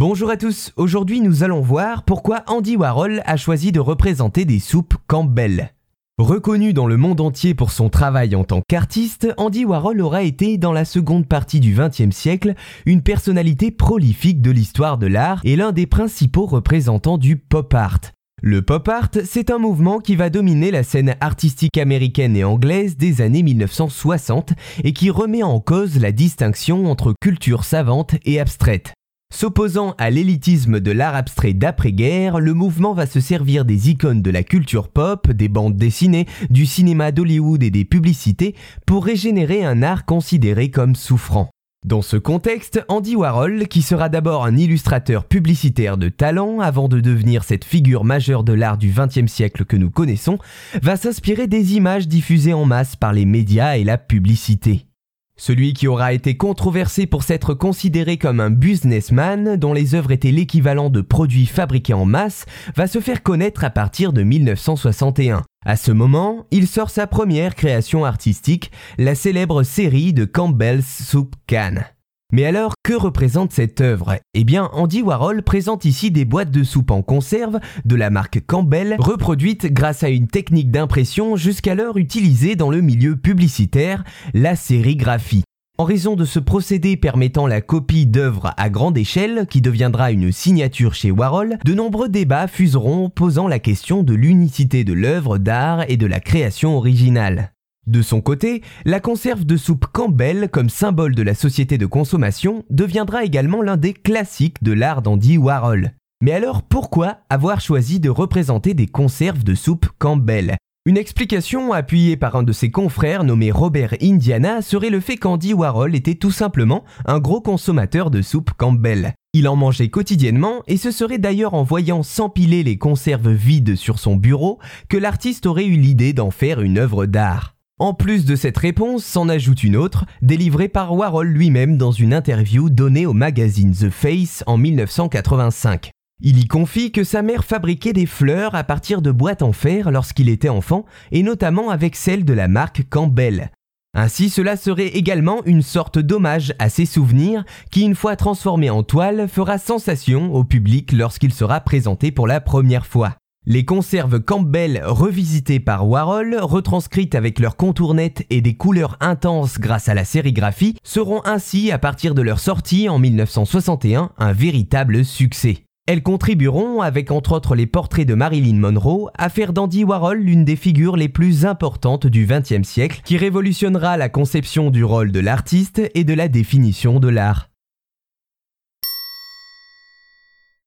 Bonjour à tous, aujourd'hui nous allons voir pourquoi Andy Warhol a choisi de représenter des soupes Campbell. Reconnu dans le monde entier pour son travail en tant qu'artiste, Andy Warhol aura été, dans la seconde partie du XXe siècle, une personnalité prolifique de l'histoire de l'art et l'un des principaux représentants du pop art. Le pop art, c'est un mouvement qui va dominer la scène artistique américaine et anglaise des années 1960 et qui remet en cause la distinction entre culture savante et abstraite. S'opposant à l'élitisme de l'art abstrait d'après-guerre, le mouvement va se servir des icônes de la culture pop, des bandes dessinées, du cinéma d'Hollywood et des publicités pour régénérer un art considéré comme souffrant. Dans ce contexte, Andy Warhol, qui sera d'abord un illustrateur publicitaire de talent avant de devenir cette figure majeure de l'art du XXe siècle que nous connaissons, va s'inspirer des images diffusées en masse par les médias et la publicité. Celui qui aura été controversé pour s'être considéré comme un businessman dont les œuvres étaient l'équivalent de produits fabriqués en masse va se faire connaître à partir de 1961. À ce moment, il sort sa première création artistique, la célèbre série de Campbell's Soup Can. Mais alors, que représente cette œuvre? Eh bien, Andy Warhol présente ici des boîtes de soupe en conserve de la marque Campbell, reproduites grâce à une technique d'impression jusqu'alors utilisée dans le milieu publicitaire, la sérigraphie. En raison de ce procédé permettant la copie d'œuvres à grande échelle, qui deviendra une signature chez Warhol, de nombreux débats fuseront posant la question de l'unicité de l'œuvre d'art et de la création originale. De son côté, la conserve de soupe Campbell, comme symbole de la société de consommation, deviendra également l'un des classiques de l'art d'Andy Warhol. Mais alors pourquoi avoir choisi de représenter des conserves de soupe Campbell? Une explication appuyée par un de ses confrères nommé Robert Indiana serait le fait qu'Andy Warhol était tout simplement un gros consommateur de soupe Campbell. Il en mangeait quotidiennement et ce serait d'ailleurs en voyant s'empiler les conserves vides sur son bureau que l'artiste aurait eu l'idée d'en faire une œuvre d'art. En plus de cette réponse, s'en ajoute une autre, délivrée par Warhol lui-même dans une interview donnée au magazine The Face en 1985. Il y confie que sa mère fabriquait des fleurs à partir de boîtes en fer lorsqu'il était enfant, et notamment avec celles de la marque Campbell. Ainsi, cela serait également une sorte d'hommage à ses souvenirs qui, une fois transformé en toile, fera sensation au public lorsqu'il sera présenté pour la première fois. Les conserves Campbell revisitées par Warhol, retranscrites avec leurs contours nets et des couleurs intenses grâce à la sérigraphie, seront ainsi, à partir de leur sortie en 1961, un véritable succès. Elles contribueront, avec entre autres les portraits de Marilyn Monroe, à faire d'Andy Warhol l'une des figures les plus importantes du XXe siècle, qui révolutionnera la conception du rôle de l'artiste et de la définition de l'art.